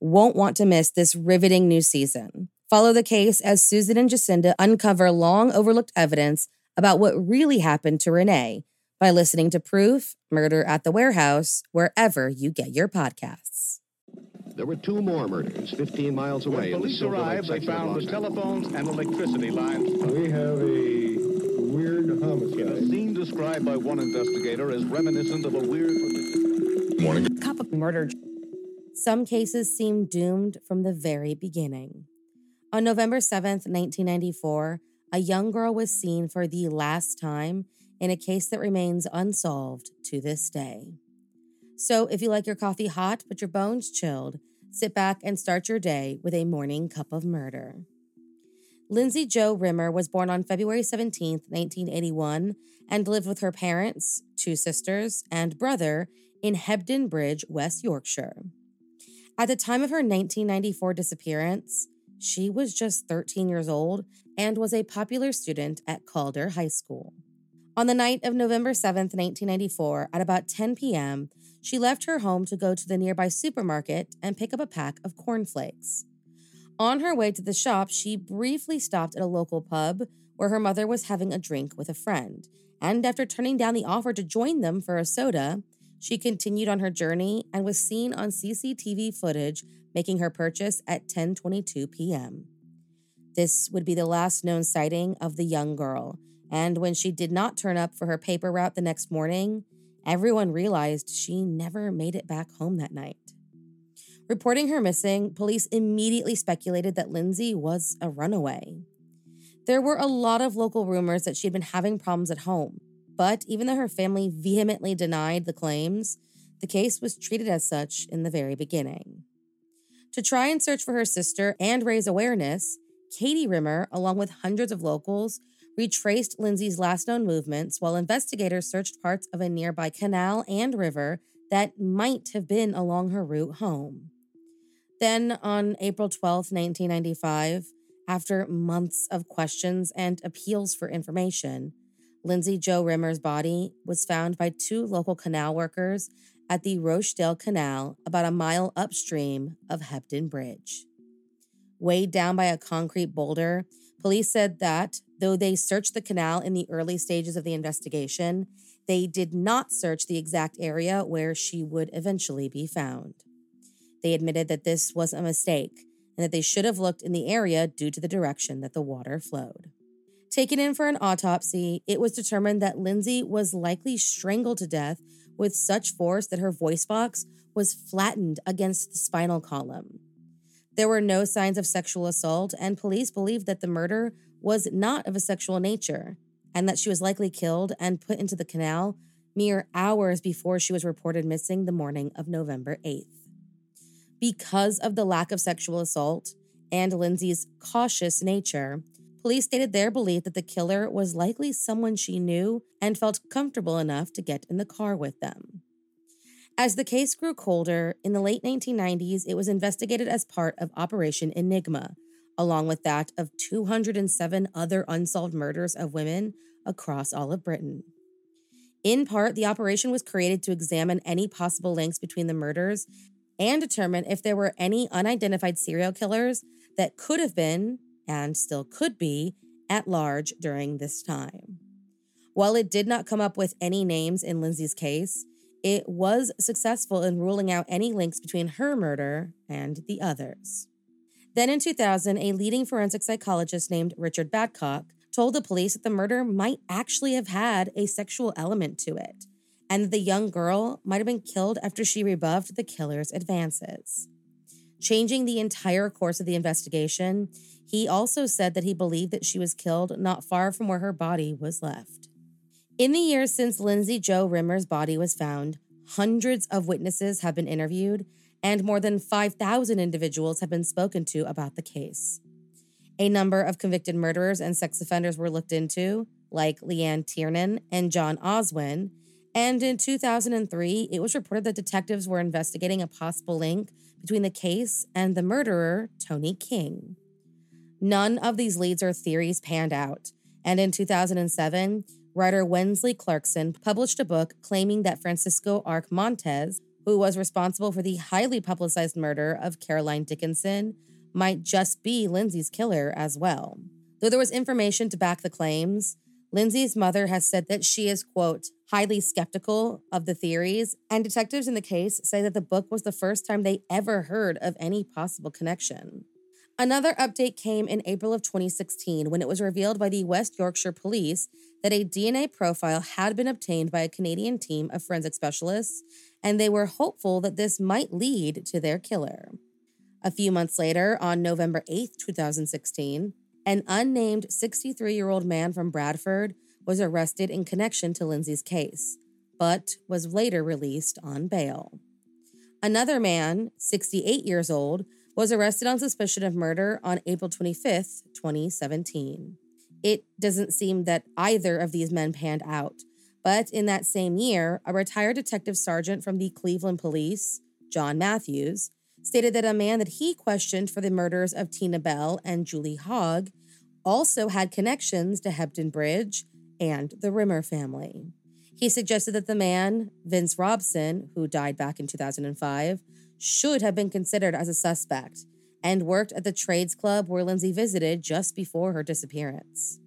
won't want to miss this riveting new season. Follow the case as Susan and Jacinda uncover long overlooked evidence about what really happened to Renee by listening to Proof Murder at the Warehouse wherever you get your podcasts. There were two more murders 15 miles away. When police arrived, they found the telephones and electricity lines. We have a weird In a homicide. scene described by one investigator as reminiscent of a weird. Morning. Cup of murder. Some cases seem doomed from the very beginning. On November 7th, 1994, a young girl was seen for the last time in a case that remains unsolved to this day. So, if you like your coffee hot but your bones chilled, sit back and start your day with a morning cup of murder. Lindsay Jo Rimer was born on February 17th, 1981, and lived with her parents, two sisters, and brother in Hebden Bridge, West Yorkshire. At the time of her 1994 disappearance, she was just 13 years old and was a popular student at Calder High School. On the night of November 7, 1994, at about 10 p.m., she left her home to go to the nearby supermarket and pick up a pack of cornflakes. On her way to the shop, she briefly stopped at a local pub where her mother was having a drink with a friend. And after turning down the offer to join them for a soda, she continued on her journey and was seen on CCTV footage making her purchase at 10:22 p.m. This would be the last known sighting of the young girl, and when she did not turn up for her paper route the next morning, everyone realized she never made it back home that night. Reporting her missing, police immediately speculated that Lindsay was a runaway. There were a lot of local rumors that she had been having problems at home, but even though her family vehemently denied the claims, the case was treated as such in the very beginning. To try and search for her sister and raise awareness, Katie Rimer, along with hundreds of locals, retraced Lindsay's last known movements while investigators searched parts of a nearby canal and river that might have been along her route home. Then, on April 12, 1995, after months of questions and appeals for information, Lindsay Jo Rimer's body was found by two local canal workers at the Rochdale Canal, about a mile upstream of Hebden Bridge. Weighed down by a concrete boulder, Police said that though they searched the canal in the early stages of the investigation, they did not search the exact area where she would eventually be found. They admitted that this was a mistake and that they should have looked in the area due to the direction that the water flowed. Taken in for an autopsy, it was determined that Lindsay was likely strangled to death with such force that her voice box was flattened against the spinal column. There were no signs of sexual assault, and police believed that the murder was not of a sexual nature and that she was likely killed and put into the canal mere hours before she was reported missing the morning of November 8th. Because of the lack of sexual assault and Lindsay's cautious nature, police stated their belief that the killer was likely someone she knew and felt comfortable enough to get in the car with them. As the case grew colder, in the late 1990s, it was investigated as part of Operation Enigma, along with that of 207 other unsolved murders of women across all of Britain. In part, the operation was created to examine any possible links between the murders and determine if there were any unidentified serial killers that could have been, and still could be, at large during this time. While it did not come up with any names in Lindsay's case, it was successful in ruling out any links between her murder and the others. Then in 2000, a leading forensic psychologist named Richard Badcock told the police that the murder might actually have had a sexual element to it and that the young girl might have been killed after she rebuffed the killer's advances. Changing the entire course of the investigation, he also said that he believed that she was killed not far from where her body was left. In the years since Lindsay Jo Rimer's body was found, hundreds of witnesses have been interviewed and more than 5,000 individuals have been spoken to about the case. A number of convicted murderers and sex offenders were looked into, like Leanne Tiernan and John Oswin, and in 2003, it was reported that detectives were investigating a possible link between the case and the murderer, Tony King. None of these leads or theories panned out, and in 2007, writer Wensley Clarkson published a book claiming that Francisco Arce Montes, who was responsible for the highly publicized murder of Caroline Dickinson, might just be Lindsay's killer as well. Though there was information to back the claims, Lindsay's mother has said that she is, quote, highly skeptical of the theories, and detectives in the case say that the book was the first time they ever heard of any possible connection. Another update came in April of 2016 when it was revealed by the West Yorkshire Police that a DNA profile had been obtained by a Canadian team of forensic specialists, and they were hopeful that this might lead to their killer. A few months later, on November 8, 2016, an unnamed 63 year old man from Bradford was arrested in connection to Lindsay's case, but was later released on bail. Another man, 68 years old, was arrested on suspicion of murder on April 25th, 2017. It doesn't seem that either of these men panned out, but in that same year, a retired detective sergeant from the Cleveland Police, John Matthews, stated that a man that he questioned for the murders of Tina Bell and Julie Hogg also had connections to Hebden Bridge and the Rimer family. He suggested that the man, Vince Robson, who died back in 2005, should have been considered as a suspect and worked at the trades club where Lindsay visited just before her disappearance.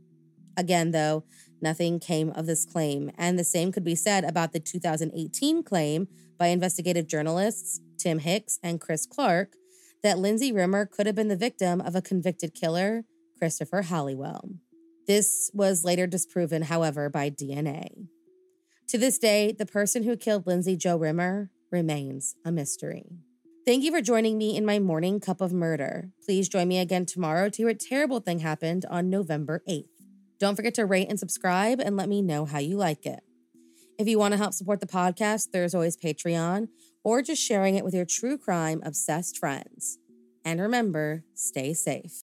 Again, though, nothing came of this claim, and the same could be said about the 2018 claim by investigative journalists Tim Hicks and Chris Clark that Lindsay Rimer could have been the victim of a convicted killer, Christopher Halliwell. This was later disproven, however, by DNA. To this day, the person who killed Lindsay Jo Rimer remains a mystery. Thank you for joining me in my morning cup of murder. Please join me again tomorrow to hear a terrible thing happened on November 8th. Don't forget to rate and subscribe and let me know how you like it. If you want to help support the podcast, there's always Patreon or just sharing it with your true crime obsessed friends. And remember, stay safe.